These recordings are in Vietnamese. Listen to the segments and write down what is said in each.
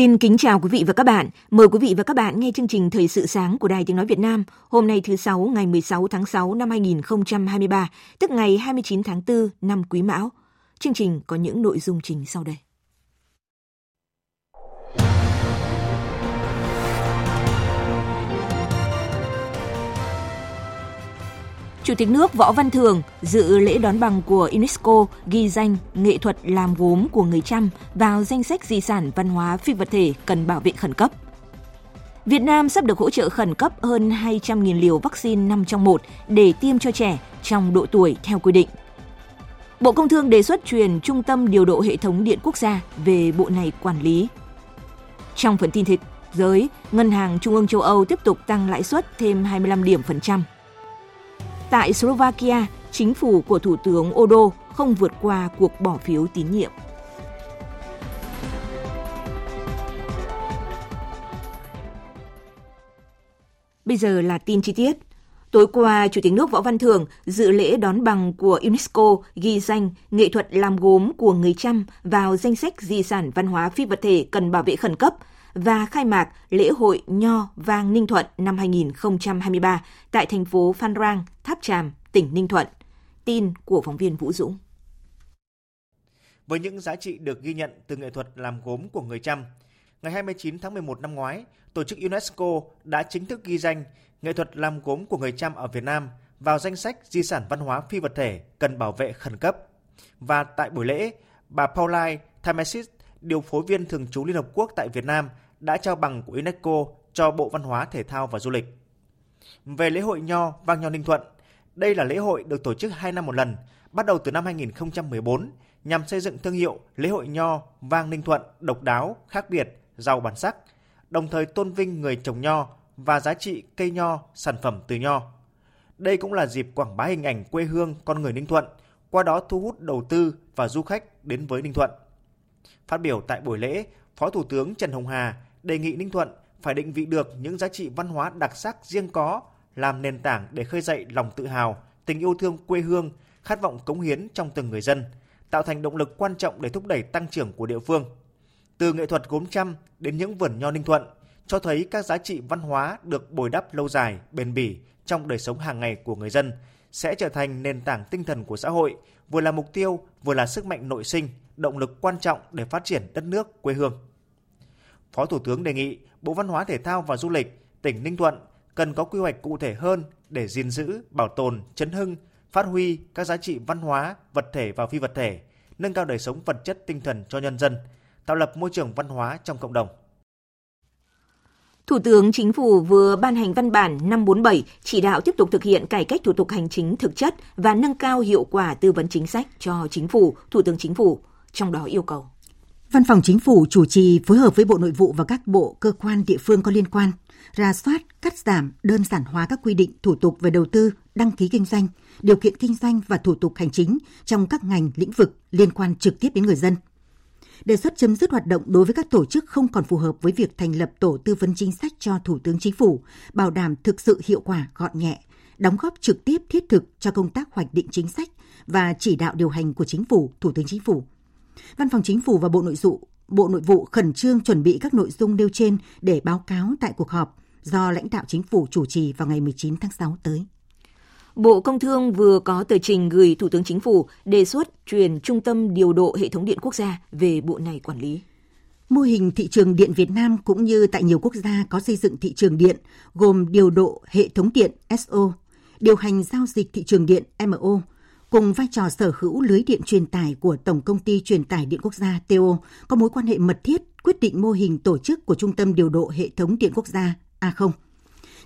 Xin kính chào quý vị và các bạn. Mời quý vị và các bạn nghe chương trình Thời sự sáng của Đài Tiếng Nói Việt Nam hôm nay thứ Sáu ngày 16 tháng 6 năm 2023, tức ngày 29 tháng 4 năm Quý Mão. Chương trình có những nội dung chính sau đây. Chủ tịch nước Võ Văn Thường dự lễ đón bằng của UNESCO ghi danh nghệ thuật làm gốm của người Chăm vào danh sách di sản văn hóa phi vật thể cần bảo vệ khẩn cấp. Việt Nam sắp được hỗ trợ khẩn cấp hơn 200.000 liều vaccine 5 trong 1 để tiêm cho trẻ trong độ tuổi theo quy định. Bộ Công Thương đề xuất truyền Trung tâm điều độ hệ thống điện quốc gia về bộ này quản lý. Trong phần tin thế giới, Ngân hàng Trung ương châu Âu tiếp tục tăng lãi suất thêm 25 điểm phần trăm. Tại Slovakia, chính phủ của Thủ tướng Odo không vượt qua cuộc bỏ phiếu tín nhiệm. Bây giờ là tin chi tiết. Tối qua, Chủ tịch nước Võ Văn Thưởng dự lễ đón bằng của UNESCO ghi danh nghệ thuật làm gốm của người Chăm vào danh sách di sản văn hóa phi vật thể cần bảo vệ khẩn cấp và khai mạc lễ hội Nho Vang Ninh Thuận năm 2023 tại thành phố Phan Rang, Tháp Tràm, tỉnh Ninh Thuận. Tin của phóng viên Vũ Dũng. Với những giá trị được ghi nhận từ nghệ thuật làm gốm của người Chăm, ngày 29 tháng 11 năm ngoái, tổ chức UNESCO đã chính thức ghi danh nghệ thuật làm gốm của người Chăm ở Việt Nam vào danh sách di sản văn hóa phi vật thể cần bảo vệ khẩn cấp. Và tại buổi lễ, bà Pauline Thamesis điều phối viên thường trú Liên Hợp Quốc tại Việt Nam, đã trao bằng của UNESCO cho Bộ Văn hóa, Thể thao và Du lịch. Về lễ hội Nho Vang Nho Ninh Thuận, đây là lễ hội được tổ chức 2 năm một lần, bắt đầu từ năm 2014, nhằm xây dựng thương hiệu lễ hội Nho Vang Ninh Thuận độc đáo, khác biệt, giàu bản sắc, đồng thời tôn vinh người trồng nho và giá trị cây nho, sản phẩm từ nho. Đây cũng là dịp quảng bá hình ảnh quê hương con người Ninh Thuận, qua đó thu hút đầu tư và du khách đến với Ninh Thuận. Phát biểu tại buổi lễ, Phó Thủ tướng Trần Hồng Hà đề nghị Ninh Thuận phải định vị được những giá trị văn hóa đặc sắc riêng có, làm nền tảng để khơi dậy lòng tự hào, tình yêu thương quê hương, khát vọng cống hiến trong từng người dân, tạo thành động lực quan trọng để thúc đẩy tăng trưởng của địa phương. Từ nghệ thuật gốm trăm đến những vườn nho Ninh Thuận, cho thấy các giá trị văn hóa được bồi đắp lâu dài, bền bỉ trong đời sống hàng ngày của người dân sẽ trở thành nền tảng tinh thần của xã hội, vừa là mục tiêu, vừa là sức mạnh nội sinh, động lực quan trọng để phát triển đất nước quê hương. Phó Thủ tướng đề nghị Bộ Văn hóa Thể thao và Du lịch, tỉnh Ninh Thuận cần có quy hoạch cụ thể hơn để gìn giữ, bảo tồn, chấn hưng, phát huy các giá trị văn hóa, vật thể và phi vật thể, nâng cao đời sống vật chất tinh thần cho nhân dân, tạo lập môi trường văn hóa trong cộng đồng. Thủ tướng Chính phủ vừa ban hành văn bản 547 chỉ đạo tiếp tục thực hiện cải cách thủ tục hành chính thực chất và nâng cao hiệu quả tư vấn chính sách cho Chính phủ, Thủ tướng Chính phủ, trong đó yêu cầu. Văn phòng Chính phủ chủ trì phối hợp với Bộ Nội vụ và các bộ cơ quan địa phương có liên quan, ra soát, cắt giảm, đơn giản hóa các quy định thủ tục về đầu tư, đăng ký kinh doanh, điều kiện kinh doanh và thủ tục hành chính trong các ngành lĩnh vực liên quan trực tiếp đến người dân – đề xuất chấm dứt hoạt động đối với các tổ chức không còn phù hợp với việc thành lập tổ tư vấn chính sách cho Thủ tướng Chính phủ, bảo đảm thực sự hiệu quả, gọn nhẹ, đóng góp trực tiếp thiết thực cho công tác hoạch định chính sách và chỉ đạo điều hành của Chính phủ, Thủ tướng Chính phủ. Văn phòng Chính phủ và Bộ Nội vụ Bộ Nội vụ khẩn trương chuẩn bị các nội dung nêu trên để báo cáo tại cuộc họp do lãnh đạo chính phủ chủ trì vào ngày 19 tháng 6 tới. Bộ Công Thương vừa có tờ trình gửi Thủ tướng Chính phủ đề xuất chuyển Trung tâm điều độ hệ thống điện quốc gia về bộ này quản lý. Mô hình thị trường điện Việt Nam cũng như tại nhiều quốc gia có xây dựng thị trường điện gồm điều độ hệ thống điện SO, điều hành giao dịch thị trường điện MO, cùng vai trò sở hữu lưới điện truyền tải của Tổng công ty truyền tải điện quốc gia TO có mối quan hệ mật thiết quyết định mô hình tổ chức của Trung tâm điều độ hệ thống điện quốc gia A0.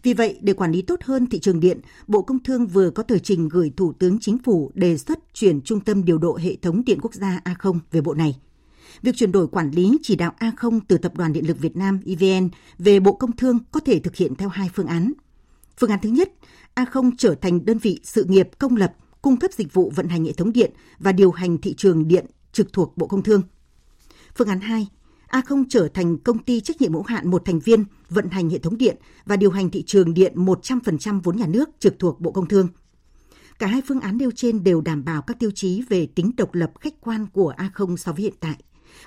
Vì vậy, để quản lý tốt hơn thị trường điện, Bộ Công Thương vừa có tờ trình gửi Thủ tướng Chính phủ đề xuất chuyển Trung tâm điều độ hệ thống điện quốc gia A0 về bộ này. Việc chuyển đổi quản lý chỉ đạo A0 từ Tập đoàn Điện lực Việt Nam EVN về Bộ Công Thương có thể thực hiện theo hai phương án. Phương án thứ nhất, A0 trở thành đơn vị sự nghiệp công lập cung cấp dịch vụ vận hành hệ thống điện và điều hành thị trường điện trực thuộc Bộ Công Thương. Phương án 2, A0 trở thành công ty trách nhiệm hữu hạn một thành viên vận hành hệ thống điện và điều hành thị trường điện 100% vốn nhà nước trực thuộc Bộ Công Thương. Cả hai phương án nêu trên đều đảm bảo các tiêu chí về tính độc lập khách quan của A0 so với hiện tại,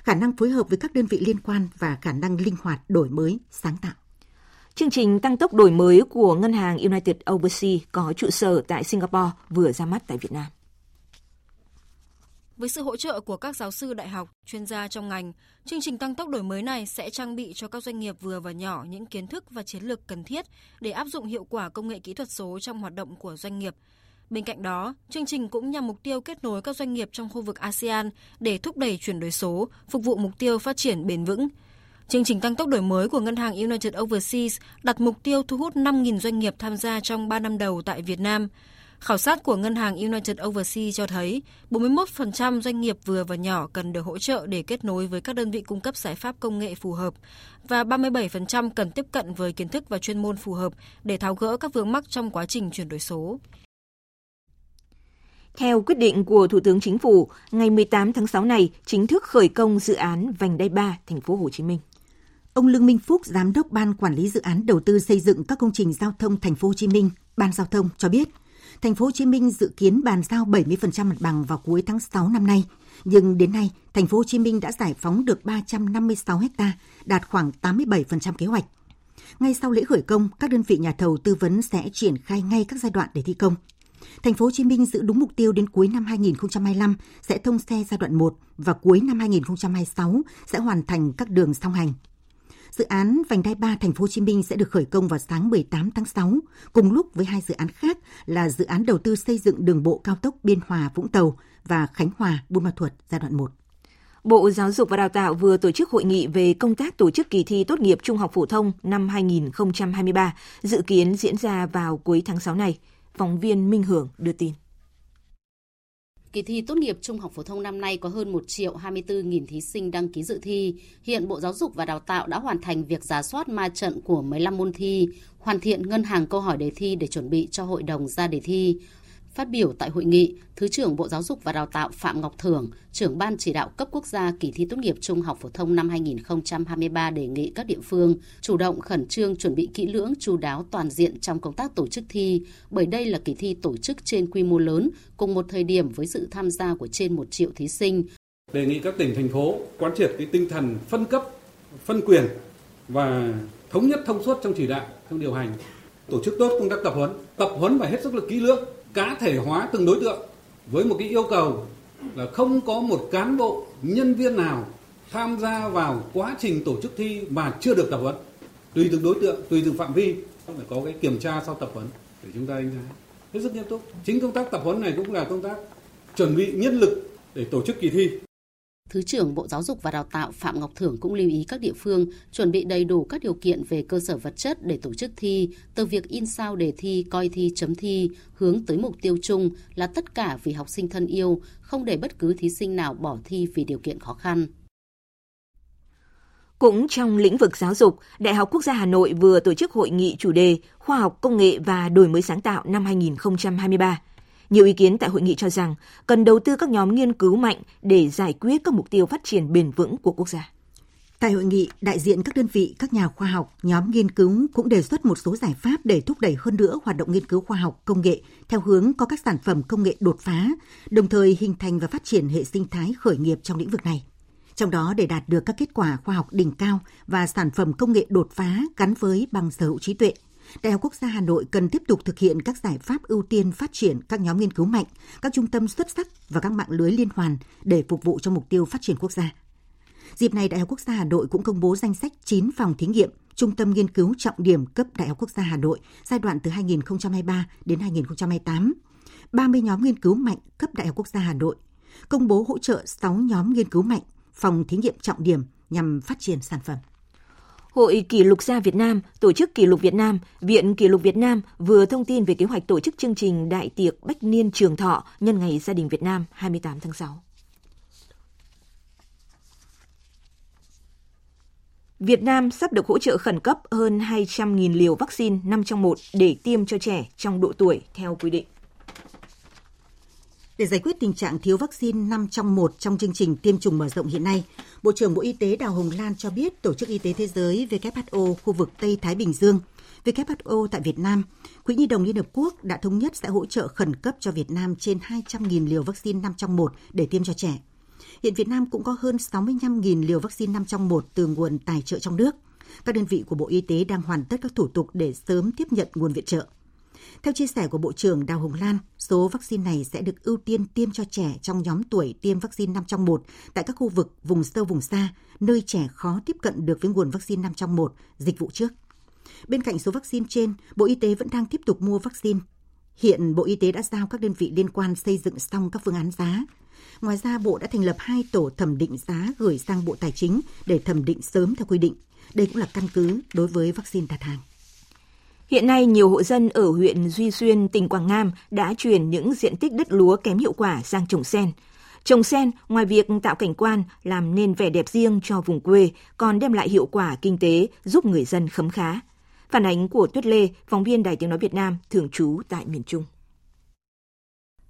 khả năng phối hợp với các đơn vị liên quan và khả năng linh hoạt đổi mới, sáng tạo. Chương trình tăng tốc đổi mới của ngân hàng United Overseas có trụ sở tại Singapore vừa ra mắt tại Việt Nam. Với sự hỗ trợ của các giáo sư đại học, chuyên gia trong ngành, chương trình tăng tốc đổi mới này sẽ trang bị cho các doanh nghiệp vừa và nhỏ những kiến thức và chiến lược cần thiết để áp dụng hiệu quả công nghệ kỹ thuật số trong hoạt động của doanh nghiệp. Bên cạnh đó, chương trình cũng nhằm mục tiêu kết nối các doanh nghiệp trong khu vực ASEAN để thúc đẩy chuyển đổi số, phục vụ mục tiêu phát triển bền vững. Chương trình tăng tốc đổi mới của ngân hàng United Overseas đặt mục tiêu thu hút 5.000 doanh nghiệp tham gia trong 3 năm đầu tại Việt Nam. Khảo sát của ngân hàng United Overseas cho thấy 41% doanh nghiệp vừa và nhỏ cần được hỗ trợ để kết nối với các đơn vị cung cấp giải pháp công nghệ phù hợp và 37% cần tiếp cận với kiến thức và chuyên môn phù hợp để tháo gỡ các vướng mắc trong quá trình chuyển đổi số. Theo quyết định của Thủ tướng Chính phủ, ngày 18 tháng 6 này chính thức khởi công dự án vành đai 3 thành phố Hồ Chí Minh. Ông Lương Minh Phúc, giám đốc ban quản lý dự án đầu tư xây dựng các công trình giao thông thành phố Hồ Chí Minh, Ban Giao thông cho biết, thành phố Hồ Chí Minh dự kiến bàn giao 70% mặt bằng vào cuối tháng 6 năm nay, nhưng đến nay, thành phố Hồ Chí Minh đã giải phóng được 356 ha, đạt khoảng 87% kế hoạch. Ngay sau lễ khởi công, các đơn vị nhà thầu tư vấn sẽ triển khai ngay các giai đoạn để thi công. Thành phố Hồ Chí Minh giữ đúng mục tiêu đến cuối năm 2025 sẽ thông xe giai đoạn 1 và cuối năm 2026 sẽ hoàn thành các đường song hành. Dự án vành đai 3 thành phố Hồ Chí Minh sẽ được khởi công vào sáng 18 tháng 6, cùng lúc với hai dự án khác là dự án đầu tư xây dựng đường bộ cao tốc Biên Hòa Vũng Tàu và Khánh Hòa Buôn Ma Thuột giai đoạn 1. Bộ Giáo dục và Đào tạo vừa tổ chức hội nghị về công tác tổ chức kỳ thi tốt nghiệp trung học phổ thông năm 2023, dự kiến diễn ra vào cuối tháng 6 này. Phóng viên Minh Hưởng đưa tin. Kỳ thi tốt nghiệp trung học phổ thông năm nay có hơn 1 triệu 24 nghìn thí sinh đăng ký dự thi. Hiện Bộ Giáo dục và Đào tạo đã hoàn thành việc giả soát ma trận của 15 môn thi, hoàn thiện ngân hàng câu hỏi đề thi để chuẩn bị cho hội đồng ra đề thi. Phát biểu tại hội nghị, Thứ trưởng Bộ Giáo dục và Đào tạo Phạm Ngọc Thưởng, trưởng ban chỉ đạo cấp quốc gia kỳ thi tốt nghiệp trung học phổ thông năm 2023 đề nghị các địa phương chủ động khẩn trương chuẩn bị kỹ lưỡng, chú đáo toàn diện trong công tác tổ chức thi, bởi đây là kỳ thi tổ chức trên quy mô lớn, cùng một thời điểm với sự tham gia của trên 1 triệu thí sinh. Đề nghị các tỉnh, thành phố quán triệt cái tinh thần phân cấp, phân quyền và thống nhất thông suốt trong chỉ đạo, trong điều hành tổ chức tốt công tác tập huấn tập huấn và hết sức lực kỹ lưỡng cá thể hóa từng đối tượng với một cái yêu cầu là không có một cán bộ, nhân viên nào tham gia vào quá trình tổ chức thi mà chưa được tập huấn. Tùy từng đối tượng, tùy từng phạm vi phải có cái kiểm tra sau tập huấn để chúng ta đánh giá. Hết sức nghiêm túc. Chính công tác tập huấn này cũng là công tác chuẩn bị nhân lực để tổ chức kỳ thi. Thứ trưởng Bộ Giáo dục và Đào tạo Phạm Ngọc Thưởng cũng lưu ý các địa phương chuẩn bị đầy đủ các điều kiện về cơ sở vật chất để tổ chức thi, từ việc in sao đề thi, coi thi, chấm thi, hướng tới mục tiêu chung là tất cả vì học sinh thân yêu, không để bất cứ thí sinh nào bỏ thi vì điều kiện khó khăn. Cũng trong lĩnh vực giáo dục, Đại học Quốc gia Hà Nội vừa tổ chức hội nghị chủ đề Khoa học công nghệ và đổi mới sáng tạo năm 2023 nhiều ý kiến tại hội nghị cho rằng cần đầu tư các nhóm nghiên cứu mạnh để giải quyết các mục tiêu phát triển bền vững của quốc gia. Tại hội nghị, đại diện các đơn vị, các nhà khoa học, nhóm nghiên cứu cũng đề xuất một số giải pháp để thúc đẩy hơn nữa hoạt động nghiên cứu khoa học công nghệ theo hướng có các sản phẩm công nghệ đột phá, đồng thời hình thành và phát triển hệ sinh thái khởi nghiệp trong lĩnh vực này. Trong đó để đạt được các kết quả khoa học đỉnh cao và sản phẩm công nghệ đột phá gắn với bằng sở hữu trí tuệ, Đại học Quốc gia Hà Nội cần tiếp tục thực hiện các giải pháp ưu tiên phát triển các nhóm nghiên cứu mạnh, các trung tâm xuất sắc và các mạng lưới liên hoàn để phục vụ cho mục tiêu phát triển quốc gia. Dịp này, Đại học Quốc gia Hà Nội cũng công bố danh sách 9 phòng thí nghiệm, trung tâm nghiên cứu trọng điểm cấp Đại học Quốc gia Hà Nội giai đoạn từ 2023 đến 2028. 30 nhóm nghiên cứu mạnh cấp Đại học Quốc gia Hà Nội, công bố hỗ trợ 6 nhóm nghiên cứu mạnh, phòng thí nghiệm trọng điểm nhằm phát triển sản phẩm. Hội Kỷ lục gia Việt Nam, Tổ chức Kỷ lục Việt Nam, Viện Kỷ lục Việt Nam vừa thông tin về kế hoạch tổ chức chương trình Đại tiệc Bách Niên Trường Thọ nhân ngày Gia đình Việt Nam 28 tháng 6. Việt Nam sắp được hỗ trợ khẩn cấp hơn 200.000 liều vaccine 5 trong 1 để tiêm cho trẻ trong độ tuổi theo quy định. Để giải quyết tình trạng thiếu vaccine 5 trong 1 trong chương trình tiêm chủng mở rộng hiện nay, Bộ trưởng Bộ Y tế Đào Hồng Lan cho biết Tổ chức Y tế Thế giới WHO khu vực Tây Thái Bình Dương, WHO tại Việt Nam, Quỹ Nhi đồng Liên Hợp Quốc đã thống nhất sẽ hỗ trợ khẩn cấp cho Việt Nam trên 200.000 liều vaccine 5 trong 1 để tiêm cho trẻ. Hiện Việt Nam cũng có hơn 65.000 liều vaccine 5 trong 1 từ nguồn tài trợ trong nước. Các đơn vị của Bộ Y tế đang hoàn tất các thủ tục để sớm tiếp nhận nguồn viện trợ. Theo chia sẻ của Bộ trưởng Đào Hồng Lan, số vaccine này sẽ được ưu tiên tiêm cho trẻ trong nhóm tuổi tiêm vaccine 5 trong 1 tại các khu vực vùng sâu vùng xa, nơi trẻ khó tiếp cận được với nguồn vaccine 5 trong 1 dịch vụ trước. Bên cạnh số vaccine trên, Bộ Y tế vẫn đang tiếp tục mua vaccine. Hiện Bộ Y tế đã giao các đơn vị liên quan xây dựng xong các phương án giá. Ngoài ra, Bộ đã thành lập hai tổ thẩm định giá gửi sang Bộ Tài chính để thẩm định sớm theo quy định. Đây cũng là căn cứ đối với vaccine đặt hàng. Hiện nay, nhiều hộ dân ở huyện Duy Xuyên, tỉnh Quảng Nam đã chuyển những diện tích đất lúa kém hiệu quả sang trồng sen. Trồng sen, ngoài việc tạo cảnh quan, làm nên vẻ đẹp riêng cho vùng quê, còn đem lại hiệu quả kinh tế, giúp người dân khấm khá. Phản ánh của Tuyết Lê, phóng viên Đài Tiếng Nói Việt Nam, thường trú tại miền Trung.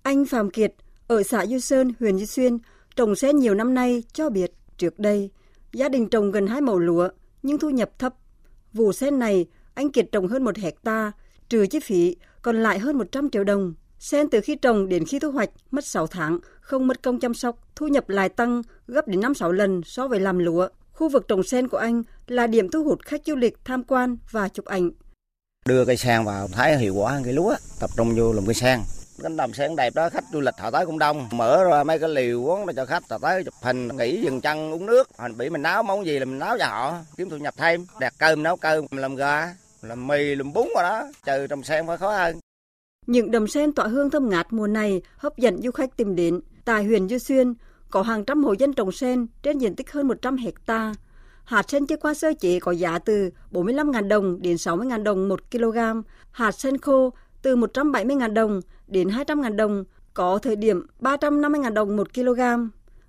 Anh Phạm Kiệt, ở xã Duy Sơn, huyện Duy Xuyên, trồng sen nhiều năm nay cho biết trước đây, gia đình trồng gần hai mẫu lúa, nhưng thu nhập thấp. Vụ sen này anh Kiệt trồng hơn một hecta, trừ chi phí, còn lại hơn 100 triệu đồng. Sen từ khi trồng đến khi thu hoạch mất 6 tháng, không mất công chăm sóc, thu nhập lại tăng gấp đến 5-6 lần so với làm lúa. Khu vực trồng sen của anh là điểm thu hút khách du lịch tham quan và chụp ảnh. Đưa cây sen vào thấy hiệu quả hơn cây lúa, tập trung vô làm cây sen. Cánh đồng sen đẹp đó, khách du lịch họ tới cũng đông. Mở ra mấy cái liều uống cho khách họ tới chụp hình, nghỉ dừng chân uống nước. Hình bị mình nấu món gì là mình nấu cho họ, kiếm thu nhập thêm. Đặt cơm nấu cơm, làm gà, làm mì làm bún rồi đó, trừ trồng sen phải khó hơn. Những đầm sen tỏa hương thơm ngát mùa này hấp dẫn du khách tìm đến. Tại huyện Duy Xuyên, có hàng trăm hộ dân trồng sen trên diện tích hơn 100 hecta. Hạt sen chưa qua sơ chế có giá từ 45.000 đồng đến 60.000 đồng 1 kg. Hạt sen khô từ 170.000 đồng đến 200.000 đồng, có thời điểm 350.000 đồng 1 kg.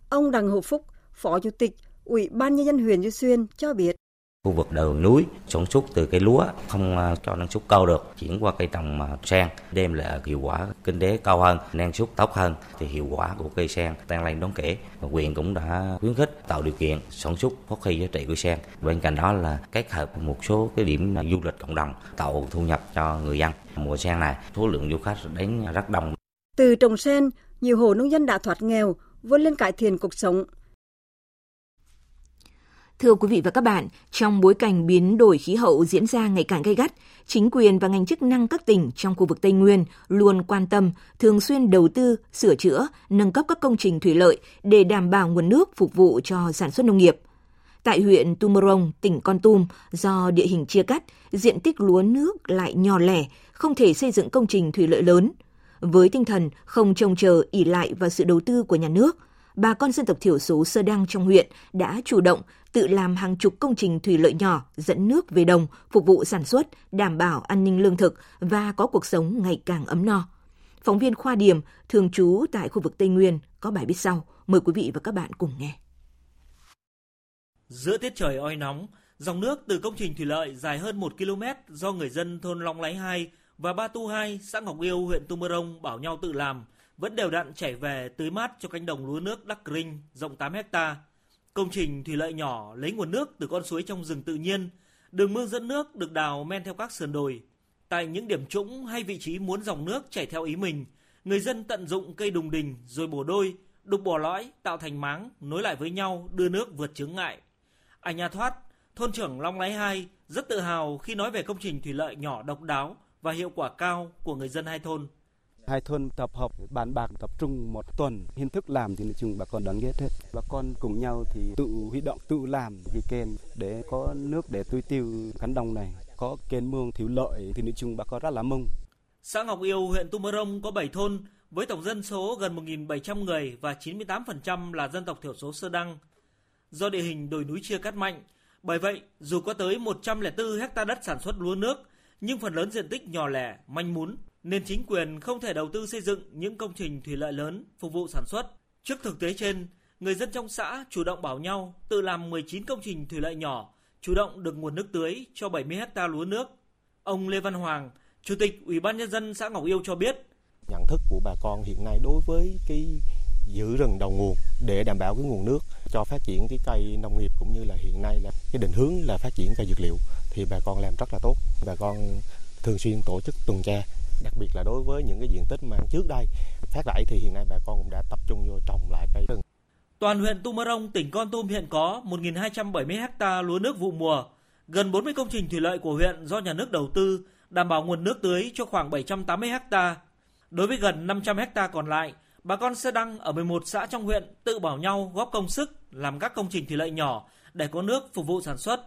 Ông Đặng Hữu Phúc, phó chủ tịch Ủy ban nhân dân huyện Duy Xuyên cho biết khu vực đầu núi sản xuất từ cây lúa, không à, cho năng suất cao được, chuyển qua cây trồng sen, đem lại hiệu quả kinh tế cao hơn, năng suất tốt hơn, thì hiệu quả của cây sen tăng lên đáng kể. Và huyện cũng đã khuyến khích tạo điều kiện sản xuất phát huy giá trị của sen. Bên cạnh đó là kết hợp một số cái điểm du lịch cộng đồng, tạo thu nhập cho người dân mùa sen này. Số lượng du khách đến rất đông. Từ trồng sen, nhiều hộ nông dân đã thoát nghèo, vươn lên cải thiện cuộc sống. Thưa quý vị và các bạn, trong bối cảnh biến đổi khí hậu diễn ra ngày càng gay gắt, chính quyền và ngành chức năng các tỉnh trong khu vực Tây Nguyên luôn quan tâm, thường xuyên đầu tư, sửa chữa, nâng cấp các công trình thủy lợi để đảm bảo nguồn nước phục vụ cho sản xuất nông nghiệp. Tại huyện Tumorong, tỉnh Con Tum, do địa hình chia cắt, diện tích lúa nước lại nhỏ lẻ, không thể xây dựng công trình thủy lợi lớn. Với tinh thần không trông chờ ỉ lại vào sự đầu tư của nhà nước – bà con dân tộc thiểu số Sơ Đăng trong huyện đã chủ động tự làm hàng chục công trình thủy lợi nhỏ dẫn nước về đồng, phục vụ sản xuất, đảm bảo an ninh lương thực và có cuộc sống ngày càng ấm no. Phóng viên Khoa Điểm, thường trú tại khu vực Tây Nguyên, có bài viết sau. Mời quý vị và các bạn cùng nghe. Giữa tiết trời oi nóng, dòng nước từ công trình thủy lợi dài hơn 1 km do người dân thôn Long Lái 2 và Ba Tu 2, xã Ngọc Yêu, huyện Tumorong bảo nhau tự làm – vẫn đều đặn chảy về tưới mát cho cánh đồng lúa nước Đắc Rinh rộng 8 hecta. Công trình thủy lợi nhỏ lấy nguồn nước từ con suối trong rừng tự nhiên, đường mương dẫn nước được đào men theo các sườn đồi. Tại những điểm trũng hay vị trí muốn dòng nước chảy theo ý mình, người dân tận dụng cây đùng đình rồi bổ đôi, đục bỏ lõi tạo thành máng nối lại với nhau đưa nước vượt chướng ngại. Anh Nha Thoát, thôn trưởng Long Lái 2 rất tự hào khi nói về công trình thủy lợi nhỏ độc đáo và hiệu quả cao của người dân hai thôn hai thôn tập hợp bàn bạc tập trung một tuần. Hình thức làm thì nói chung bà con đoàn kết hết. Bà con cùng nhau thì tự huy động tự làm cái kênh để có nước để tưới tiêu cánh đồng này có kênh mương thiếu lợi thì nói chung bà con rất là mừng. Xã Ngọc Yêu, huyện Tumorong có 7 thôn với tổng dân số gần 1.700 người và 98% là dân tộc thiểu số Sơ Đăng. Do địa hình đồi núi chia cắt mạnh, bởi vậy dù có tới 104 hecta đất sản xuất lúa nước, nhưng phần lớn diện tích nhỏ lẻ, manh mún, nên chính quyền không thể đầu tư xây dựng những công trình thủy lợi lớn phục vụ sản xuất. Trước thực tế trên, người dân trong xã chủ động bảo nhau tự làm 19 công trình thủy lợi nhỏ, chủ động được nguồn nước tưới cho 70 hecta lúa nước. Ông Lê Văn Hoàng, Chủ tịch Ủy ban nhân dân xã Ngọc Yêu cho biết, nhận thức của bà con hiện nay đối với cái giữ rừng đầu nguồn để đảm bảo cái nguồn nước cho phát triển cái cây nông nghiệp cũng như là hiện nay là cái định hướng là phát triển cây dược liệu thì bà con làm rất là tốt. Bà con thường xuyên tổ chức tuần tra đặc biệt là đối với những cái diện tích mà trước đây phát rải thì hiện nay bà con cũng đã tập trung vô trồng lại cây rừng. Toàn huyện Tumorong, tỉnh Con Tum hiện có 1.270 ha lúa nước vụ mùa, gần 40 công trình thủy lợi của huyện do nhà nước đầu tư đảm bảo nguồn nước tưới cho khoảng 780 ha. Đối với gần 500 ha còn lại, bà con Sơ Đăng ở 11 xã trong huyện tự bảo nhau góp công sức làm các công trình thủy lợi nhỏ để có nước phục vụ sản xuất,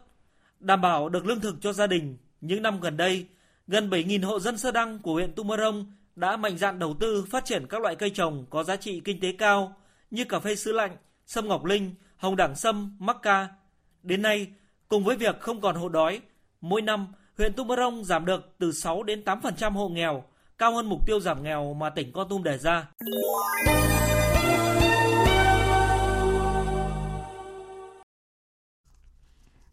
đảm bảo được lương thực cho gia đình. Những năm gần đây, gần 7.000 hộ dân Sơ Đăng của huyện Tumorong đã mạnh dạn đầu tư phát triển các loại cây trồng có giá trị kinh tế cao như cà phê sứ lạnh, sâm ngọc linh, hồng đẳng sâm, mắc ca. Đến nay, cùng với việc không còn hộ đói, mỗi năm huyện Tumorong giảm được từ 6 đến 8% hộ nghèo, cao hơn mục tiêu giảm nghèo mà tỉnh Con Tum đề ra.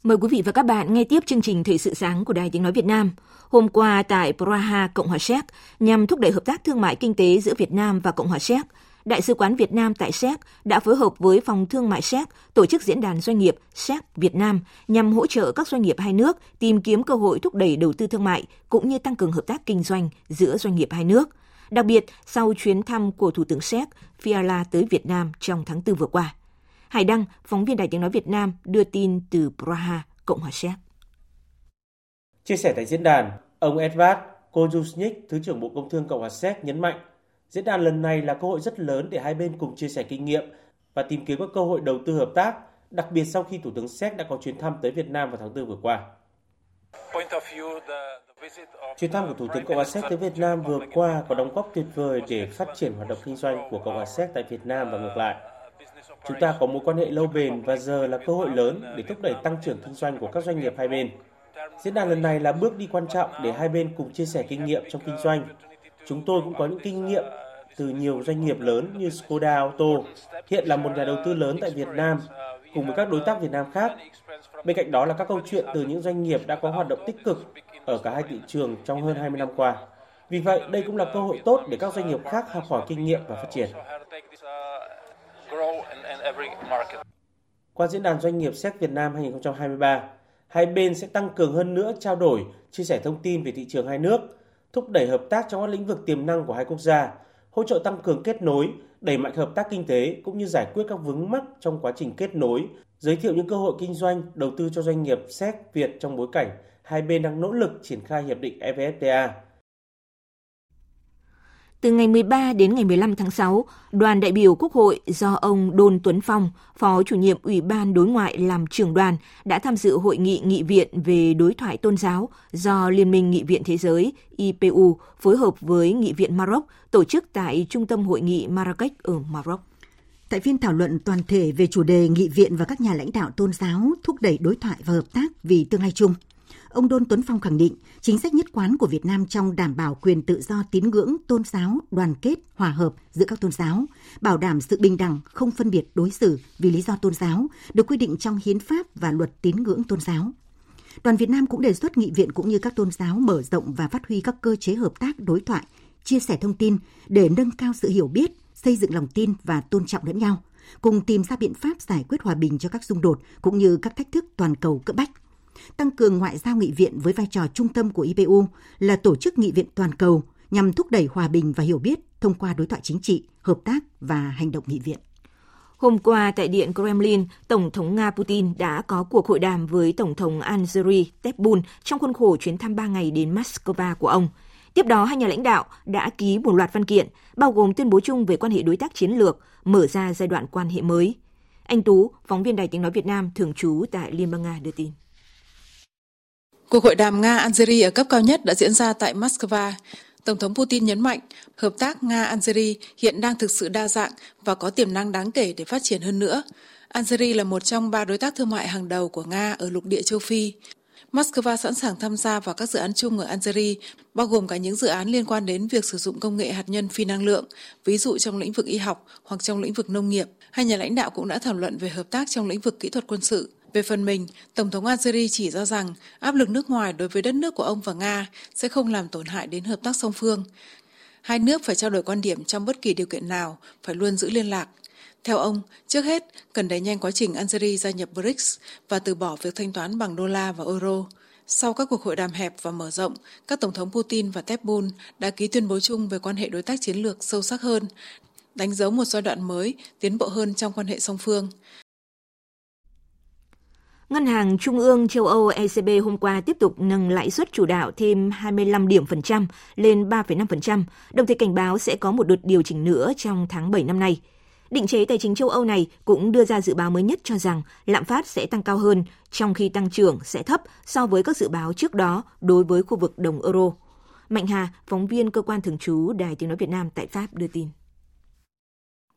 Mời quý vị và các bạn nghe tiếp chương trình Thời sự sáng của Đài Tiếng Nói Việt Nam. Hôm qua tại Praha, Cộng hòa Séc, nhằm thúc đẩy hợp tác thương mại kinh tế giữa Việt Nam và Cộng hòa Séc, Đại sứ quán Việt Nam tại Séc đã phối hợp với Phòng Thương mại Séc tổ chức diễn đàn doanh nghiệp Séc Việt Nam nhằm hỗ trợ các doanh nghiệp hai nước tìm kiếm cơ hội thúc đẩy đầu tư thương mại cũng như tăng cường hợp tác kinh doanh giữa doanh nghiệp hai nước. Đặc biệt, sau chuyến thăm của Thủ tướng Séc Fiala tới Việt Nam trong tháng 4 vừa qua. Hải Đăng, phóng viên Đài Tiếng Nói Việt Nam, đưa tin từ Praha, Cộng hòa Séc. Chia sẻ tại diễn đàn, ông Edvard Kozusnik, Thứ trưởng Bộ Công Thương Cộng hòa Séc nhấn mạnh Diễn đàn lần này là cơ hội rất lớn để hai bên cùng chia sẻ kinh nghiệm và tìm kiếm các cơ hội đầu tư hợp tác, đặc biệt sau khi Thủ tướng Séc đã có chuyến thăm tới Việt Nam vào tháng 4 vừa qua. Chuyến thăm của Thủ tướng Cộng hòa Séc tới Việt Nam vừa qua có đóng góp tuyệt vời để phát triển hoạt động kinh doanh của Cộng hòa Séc tại Việt Nam và ngược lại. Chúng ta có mối quan hệ lâu bền và giờ là cơ hội lớn để thúc đẩy tăng trưởng kinh doanh của các doanh nghiệp hai bên. Diễn đàn lần này là bước đi quan trọng để hai bên cùng chia sẻ kinh nghiệm trong kinh doanh. Chúng tôi cũng có những kinh nghiệm từ nhiều doanh nghiệp lớn như Skoda Auto, hiện là một nhà đầu tư lớn tại Việt Nam, cùng với các đối tác Việt Nam khác. Bên cạnh đó là các câu chuyện từ những doanh nghiệp đã có hoạt động tích cực ở cả hai thị trường trong hơn 20 năm qua. Vì vậy, đây cũng là cơ hội tốt để các doanh nghiệp khác học hỏi kinh nghiệm và phát triển. Qua diễn đàn doanh nghiệp Séc Việt Nam 2023, hai bên sẽ tăng cường hơn nữa trao đổi, chia sẻ thông tin về thị trường hai nước, thúc đẩy hợp tác trong các lĩnh vực tiềm năng của hai quốc gia, hỗ trợ tăng cường kết nối, đẩy mạnh hợp tác kinh tế cũng như giải quyết các vướng mắc trong quá trình kết nối, giới thiệu những cơ hội kinh doanh, đầu tư cho doanh nghiệp Séc Việt trong bối cảnh hai bên đang nỗ lực triển khai hiệp định EVFTA. Từ ngày 13 đến ngày 15 tháng 6, đoàn đại biểu Quốc hội do ông Đôn Tuấn Phong, Phó chủ nhiệm Ủy ban Đối ngoại làm trưởng đoàn, đã tham dự hội nghị nghị viện về đối thoại tôn giáo do Liên minh Nghị viện Thế giới IPU phối hợp với Nghị viện Maroc tổ chức tại Trung tâm Hội nghị Marrakech ở Maroc. Tại phiên thảo luận toàn thể về chủ đề nghị viện và các nhà lãnh đạo tôn giáo thúc đẩy đối thoại và hợp tác vì tương lai chung – Ông Đôn Tuấn Phong khẳng định, chính sách nhất quán của Việt Nam trong đảm bảo quyền tự do tín ngưỡng, tôn giáo, đoàn kết, hòa hợp giữa các tôn giáo, bảo đảm sự bình đẳng, không phân biệt đối xử vì lý do tôn giáo, được quy định trong hiến pháp và luật tín ngưỡng tôn giáo. Đoàn Việt Nam cũng đề xuất nghị viện cũng như các tôn giáo mở rộng và phát huy các cơ chế hợp tác đối thoại, chia sẻ thông tin để nâng cao sự hiểu biết, xây dựng lòng tin và tôn trọng lẫn nhau, cùng tìm ra biện pháp giải quyết hòa bình cho các xung đột cũng như các thách thức toàn cầu cấp bách tăng cường ngoại giao nghị viện với vai trò trung tâm của IPU là tổ chức nghị viện toàn cầu nhằm thúc đẩy hòa bình và hiểu biết thông qua đối thoại chính trị, hợp tác và hành động nghị viện. Hôm qua tại Điện Kremlin, Tổng thống Nga Putin đã có cuộc hội đàm với Tổng thống Algeria Tebboune trong khuôn khổ chuyến thăm 3 ngày đến Moscow của ông. Tiếp đó, hai nhà lãnh đạo đã ký một loạt văn kiện, bao gồm tuyên bố chung về quan hệ đối tác chiến lược, mở ra giai đoạn quan hệ mới. Anh Tú, phóng viên Đài Tiếng Nói Việt Nam, thường trú tại Liên bang Nga đưa tin. Cuộc hội đàm Nga-Algeria ở cấp cao nhất đã diễn ra tại Moscow. Tổng thống Putin nhấn mạnh hợp tác Nga-Algeria hiện đang thực sự đa dạng và có tiềm năng đáng kể để phát triển hơn nữa. Algeria là một trong ba đối tác thương mại hàng đầu của Nga ở lục địa châu Phi. Moscow sẵn sàng tham gia vào các dự án chung ở Algeria, bao gồm cả những dự án liên quan đến việc sử dụng công nghệ hạt nhân phi năng lượng, ví dụ trong lĩnh vực y học hoặc trong lĩnh vực nông nghiệp. Hai nhà lãnh đạo cũng đã thảo luận về hợp tác trong lĩnh vực kỹ thuật quân sự. Về phần mình, Tổng thống Algeria chỉ ra rằng áp lực nước ngoài đối với đất nước của ông và Nga sẽ không làm tổn hại đến hợp tác song phương. Hai nước phải trao đổi quan điểm trong bất kỳ điều kiện nào, phải luôn giữ liên lạc. Theo ông, trước hết, cần đẩy nhanh quá trình Algeria gia nhập BRICS và từ bỏ việc thanh toán bằng đô la và euro. Sau các cuộc hội đàm hẹp và mở rộng, các Tổng thống Putin và Tebboune đã ký tuyên bố chung về quan hệ đối tác chiến lược sâu sắc hơn, đánh dấu một giai đoạn mới, tiến bộ hơn trong quan hệ song phương. Ngân hàng Trung ương châu Âu ECB hôm qua tiếp tục nâng lãi suất chủ đạo thêm 25 điểm phần trăm lên 3,5%, đồng thời cảnh báo sẽ có một đợt điều chỉnh nữa trong tháng 7 năm nay. Định chế tài chính châu Âu này cũng đưa ra dự báo mới nhất cho rằng lạm phát sẽ tăng cao hơn, trong khi tăng trưởng sẽ thấp so với các dự báo trước đó đối với khu vực đồng euro. Mạnh Hà, phóng viên cơ quan thường trú Đài Tiếng Nói Việt Nam tại Pháp đưa tin.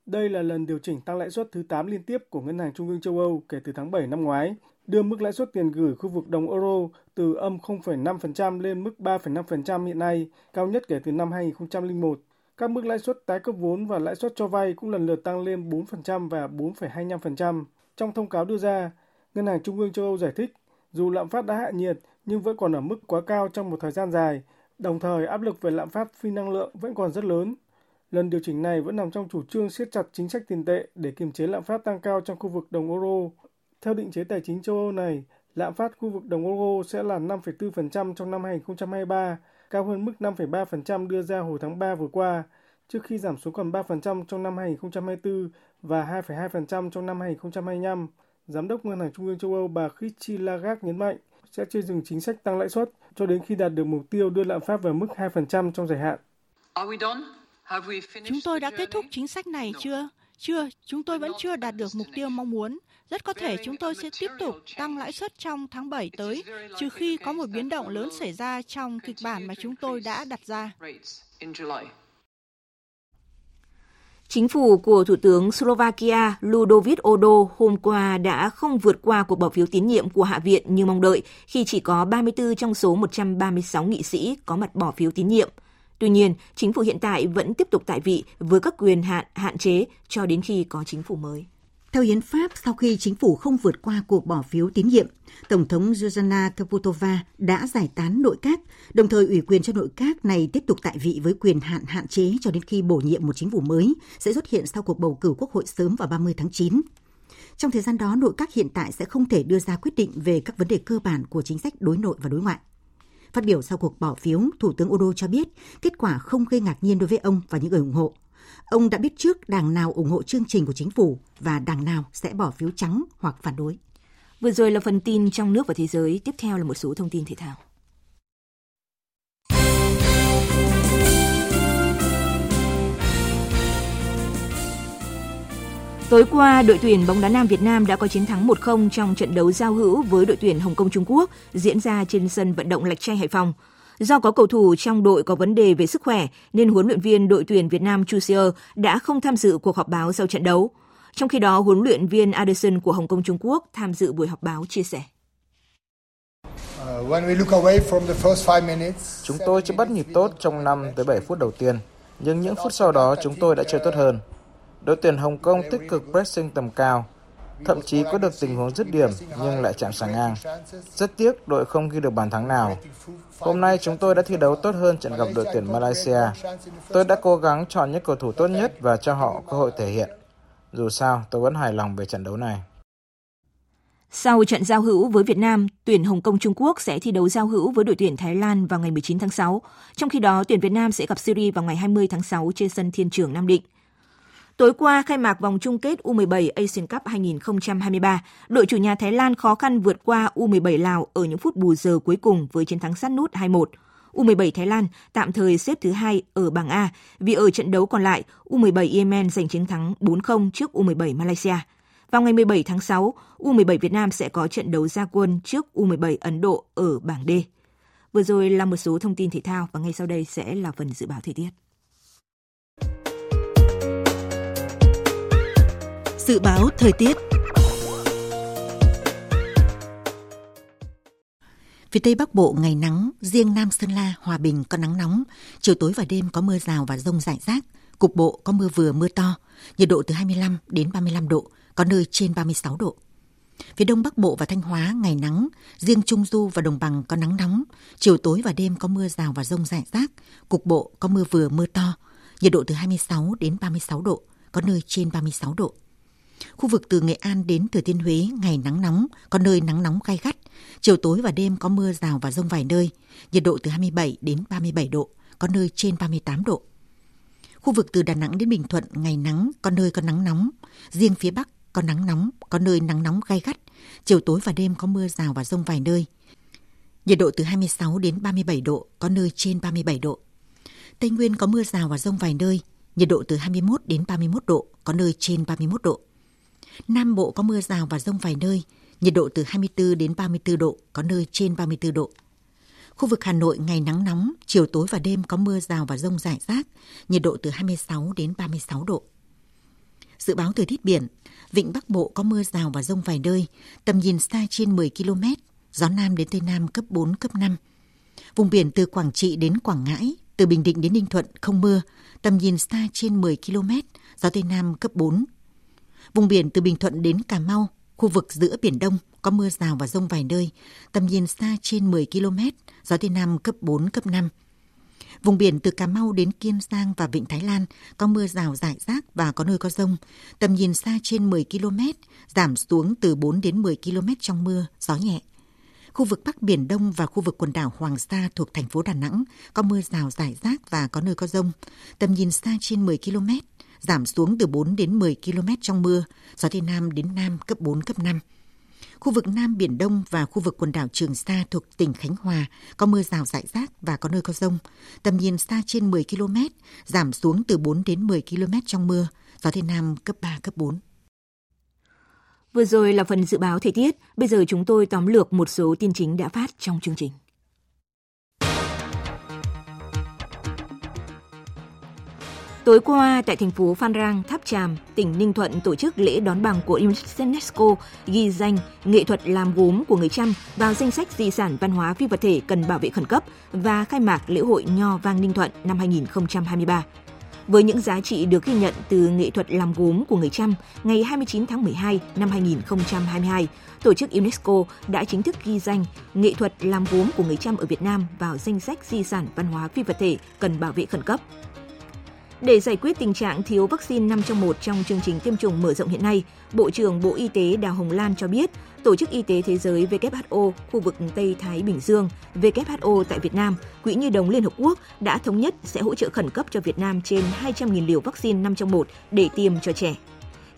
Đây là lần điều chỉnh tăng lãi suất thứ 8 liên tiếp của Ngân hàng Trung ương châu Âu kể từ tháng 7 năm ngoái, đưa mức lãi suất tiền gửi khu vực đồng euro từ âm 0,5% lên mức 3,5% hiện nay, cao nhất kể từ năm 2001. Các mức lãi suất tái cấp vốn và lãi suất cho vay cũng lần lượt tăng lên 4% và 4,25%. Trong thông cáo đưa ra, Ngân hàng Trung ương châu Âu giải thích, dù lạm phát đã hạ nhiệt nhưng vẫn còn ở mức quá cao trong một thời gian dài, đồng thời áp lực về lạm phát phi năng lượng vẫn còn rất lớn. Lần điều chỉnh này vẫn nằm trong chủ trương siết chặt chính sách tiền tệ để kiềm chế lạm phát tăng cao trong khu vực đồng euro. Theo định chế tài chính châu Âu này, lạm phát khu vực đồng euro sẽ là 5,4% trong năm 2023, cao hơn mức 5,3% đưa ra hồi tháng 3 vừa qua, trước khi giảm xuống còn 3% trong năm 2024 và 2,2% trong năm 2025. Giám đốc Ngân hàng Trung ương châu Âu bà Christine Lagarde nhấn mạnh sẽ chưa dừng chính sách tăng lãi suất cho đến khi đạt được mục tiêu đưa lạm phát vào mức 2% trong dài hạn. Chúng tôi đã kết thúc chính sách này chưa? Chưa, chúng tôi vẫn chưa đạt được mục tiêu mong muốn. Rất có thể chúng tôi sẽ tiếp tục tăng lãi suất trong tháng 7 tới, trừ khi có một biến động lớn xảy ra trong kịch bản mà chúng tôi đã đặt ra. Chính phủ của Thủ tướng Slovakia Ludovic Odo hôm qua đã không vượt qua cuộc bỏ phiếu tín nhiệm của Hạ viện như mong đợi khi chỉ có 34 trong số 136 nghị sĩ có mặt bỏ phiếu tín nhiệm. Tuy nhiên, chính phủ hiện tại vẫn tiếp tục tại vị với các quyền hạn hạn chế cho đến khi có chính phủ mới. Theo hiến pháp, sau khi chính phủ không vượt qua cuộc bỏ phiếu tín nhiệm, Tổng thống Zuzana Kaputova đã giải tán nội các, đồng thời ủy quyền cho nội các này tiếp tục tại vị với quyền hạn hạn chế cho đến khi bổ nhiệm một chính phủ mới sẽ xuất hiện sau cuộc bầu cử quốc hội sớm vào 30 tháng 9. Trong thời gian đó, nội các hiện tại sẽ không thể đưa ra quyết định về các vấn đề cơ bản của chính sách đối nội và đối ngoại. Phát biểu sau cuộc bỏ phiếu, Thủ tướng Odo cho biết kết quả không gây ngạc nhiên đối với ông và những người ủng hộ. Ông đã biết trước đảng nào ủng hộ chương trình của chính phủ và đảng nào sẽ bỏ phiếu trắng hoặc phản đối. Vừa rồi là phần tin trong nước và thế giới, tiếp theo là một số thông tin thể thao. Tối qua, đội tuyển bóng đá nam Việt Nam đã có chiến thắng 1-0 trong trận đấu giao hữu với đội tuyển Hồng Kông Trung Quốc diễn ra trên sân vận động Lạch Tray Hải Phòng. Do có cầu thủ trong đội có vấn đề về sức khỏe nên huấn luyện viên đội tuyển Việt Nam Chu Sier đã không tham dự cuộc họp báo sau trận đấu. Trong khi đó, huấn luyện viên Anderson của Hồng Kông Trung Quốc tham dự buổi họp báo chia sẻ. Chúng tôi chưa bắt nhịp tốt trong 5 tới 7 phút đầu tiên, nhưng những phút sau đó chúng tôi đã chơi tốt hơn. Đội tuyển Hồng Kông tích cực pressing tầm cao, thậm chí có được tình huống dứt điểm nhưng lại chạm sàng ngang. Rất tiếc đội không ghi được bàn thắng nào. Hôm nay chúng tôi đã thi đấu tốt hơn trận gặp đội tuyển Malaysia. Tôi đã cố gắng chọn những cầu thủ tốt nhất và cho họ cơ hội thể hiện. Dù sao, tôi vẫn hài lòng về trận đấu này. Sau trận giao hữu với Việt Nam, tuyển Hồng Kông Trung Quốc sẽ thi đấu giao hữu với đội tuyển Thái Lan vào ngày 19 tháng 6. Trong khi đó, tuyển Việt Nam sẽ gặp Syria vào ngày 20 tháng 6 trên sân Thiên Trường Nam Định. Tối qua khai mạc vòng chung kết U17 Asian Cup 2023, đội chủ nhà Thái Lan khó khăn vượt qua U17 Lào ở những phút bù giờ cuối cùng với chiến thắng sát nút 2-1. U17 Thái Lan tạm thời xếp thứ hai ở bảng A vì ở trận đấu còn lại, U17 Yemen giành chiến thắng 4-0 trước U17 Malaysia. Vào ngày 17 tháng 6, U17 Việt Nam sẽ có trận đấu ra quân trước U17 Ấn Độ ở bảng D. Vừa rồi là một số thông tin thể thao và ngay sau đây sẽ là phần dự báo thời tiết. Dự báo thời tiết. Phía Tây Bắc Bộ ngày nắng, riêng Nam Sơn La, Hòa Bình có nắng nóng, chiều tối và đêm có mưa rào và rông rải rác, cục bộ có mưa vừa mưa to, nhiệt độ từ 25 đến 35 độ, có nơi trên 36 độ. Phía Đông Bắc Bộ và Thanh Hóa ngày nắng, riêng Trung Du và Đồng Bằng có nắng nóng, chiều tối và đêm có mưa rào và rông rải rác, cục bộ có mưa vừa mưa to, nhiệt độ từ 26 đến 36 độ, có nơi trên 36 độ. Khu vực từ Nghệ An đến Thừa Thiên Huế ngày nắng nóng, có nơi nắng nóng gai gắt. Chiều tối và đêm có mưa rào và rông vài nơi, nhiệt độ từ 27 đến 37 độ, có nơi trên 38 độ. Khu vực từ Đà Nẵng đến Bình Thuận ngày nắng, có nơi có nắng nóng. Riêng phía Bắc có nắng nóng, có nơi nắng nóng gai gắt. Chiều tối và đêm có mưa rào và rông vài nơi. Nhiệt độ từ 26 đến 37 độ, có nơi trên 37 độ. Tây Nguyên có mưa rào và rông vài nơi, nhiệt độ từ 21 đến 31 độ, có nơi trên 31 độ. Nam Bộ có mưa rào và rông vài nơi, nhiệt độ từ 24 đến 34 độ, có nơi trên 34 độ. Khu vực Hà Nội ngày nắng nóng, chiều tối và đêm có mưa rào và rông rải rác, nhiệt độ từ 26 đến 36 độ. Dự báo thời tiết biển, vịnh Bắc Bộ có mưa rào và rông vài nơi, tầm nhìn xa trên 10 km, gió Nam đến Tây Nam cấp 4, cấp 5. Vùng biển từ Quảng Trị đến Quảng Ngãi, từ Bình Định đến Ninh Thuận không mưa, tầm nhìn xa trên 10 km, gió Tây Nam cấp 4. Vùng biển từ Bình Thuận đến Cà Mau, khu vực giữa Biển Đông có mưa rào và rông vài nơi, tầm nhìn xa trên 10 km, gió Tây Nam cấp 4, cấp 5. Vùng biển từ Cà Mau đến Kiên Giang và Vịnh Thái Lan có mưa rào rải rác và có nơi có rông, tầm nhìn xa trên 10 km, giảm xuống từ 4 đến 10 km trong mưa, gió nhẹ. Khu vực Bắc Biển Đông và khu vực quần đảo Hoàng Sa thuộc thành phố Đà Nẵng có mưa rào rải rác và có nơi có rông, tầm nhìn xa trên 10 km, giảm xuống từ 4 đến 10 km trong mưa, gió Tây Nam đến Nam cấp 4, cấp 5. Khu vực Nam Biển Đông và khu vực quần đảo Trường Sa thuộc tỉnh Khánh Hòa có mưa rào rải rác và có nơi có rông. Tầm nhìn xa trên 10 km, giảm xuống từ 4 đến 10 km trong mưa, gió Tây Nam cấp 3, cấp 4. Vừa rồi là phần dự báo thời tiết, bây giờ chúng tôi tóm lược một số tin chính đã phát trong chương trình. Tối qua, tại thành phố Phan Rang, Tháp Tràm, tỉnh Ninh Thuận tổ chức lễ đón bằng của UNESCO ghi danh nghệ thuật làm gốm của người Chăm vào danh sách di sản văn hóa phi vật thể cần bảo vệ khẩn cấp và khai mạc lễ hội Nho Vang Ninh Thuận năm 2023. Với những giá trị được ghi nhận từ nghệ thuật làm gốm của người Chăm, ngày 29 tháng 12 năm 2022, tổ chức UNESCO đã chính thức ghi danh nghệ thuật làm gốm của người Chăm ở Việt Nam vào danh sách di sản văn hóa phi vật thể cần bảo vệ khẩn cấp. Để giải quyết tình trạng thiếu vaccine 5 trong 1 trong chương trình tiêm chủng mở rộng hiện nay, Bộ trưởng Bộ Y tế Đào Hồng Lan cho biết, Tổ chức Y tế Thế giới WHO, khu vực Tây Thái Bình Dương, WHO tại Việt Nam, Quỹ Nhi đồng Liên Hợp Quốc đã thống nhất sẽ hỗ trợ khẩn cấp cho Việt Nam trên 200.000 liều vaccine 5 trong 1 để tiêm cho trẻ.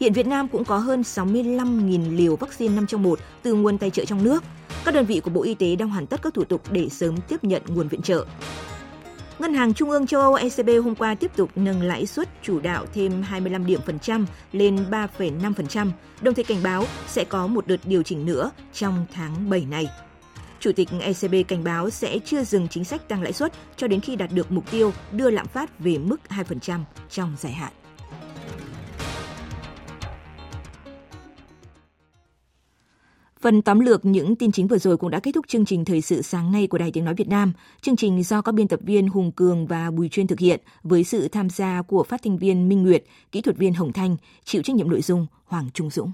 Hiện Việt Nam cũng có hơn 65.000 liều vaccine 5 trong 1 từ nguồn tài trợ trong nước. Các đơn vị của Bộ Y tế đang hoàn tất các thủ tục để sớm tiếp nhận nguồn viện trợ. Ngân hàng Trung ương châu Âu ECB hôm qua tiếp tục nâng lãi suất chủ đạo thêm 25 điểm phần trăm lên 3,5%, đồng thời cảnh báo sẽ có một đợt điều chỉnh nữa trong tháng 7 này. Chủ tịch ECB cảnh báo sẽ chưa dừng chính sách tăng lãi suất cho đến khi đạt được mục tiêu đưa lạm phát về mức 2% trong dài hạn. Phần tóm lược những tin chính vừa rồi cũng đã kết thúc chương trình thời sự sáng nay của Đài Tiếng Nói Việt Nam. Chương trình do các biên tập viên Hùng Cường và Bùi Chuyên thực hiện với sự tham gia của phát thanh viên Minh Nguyệt, kỹ thuật viên Hồng Thanh, chịu trách nhiệm nội dung Hoàng Trung Dũng.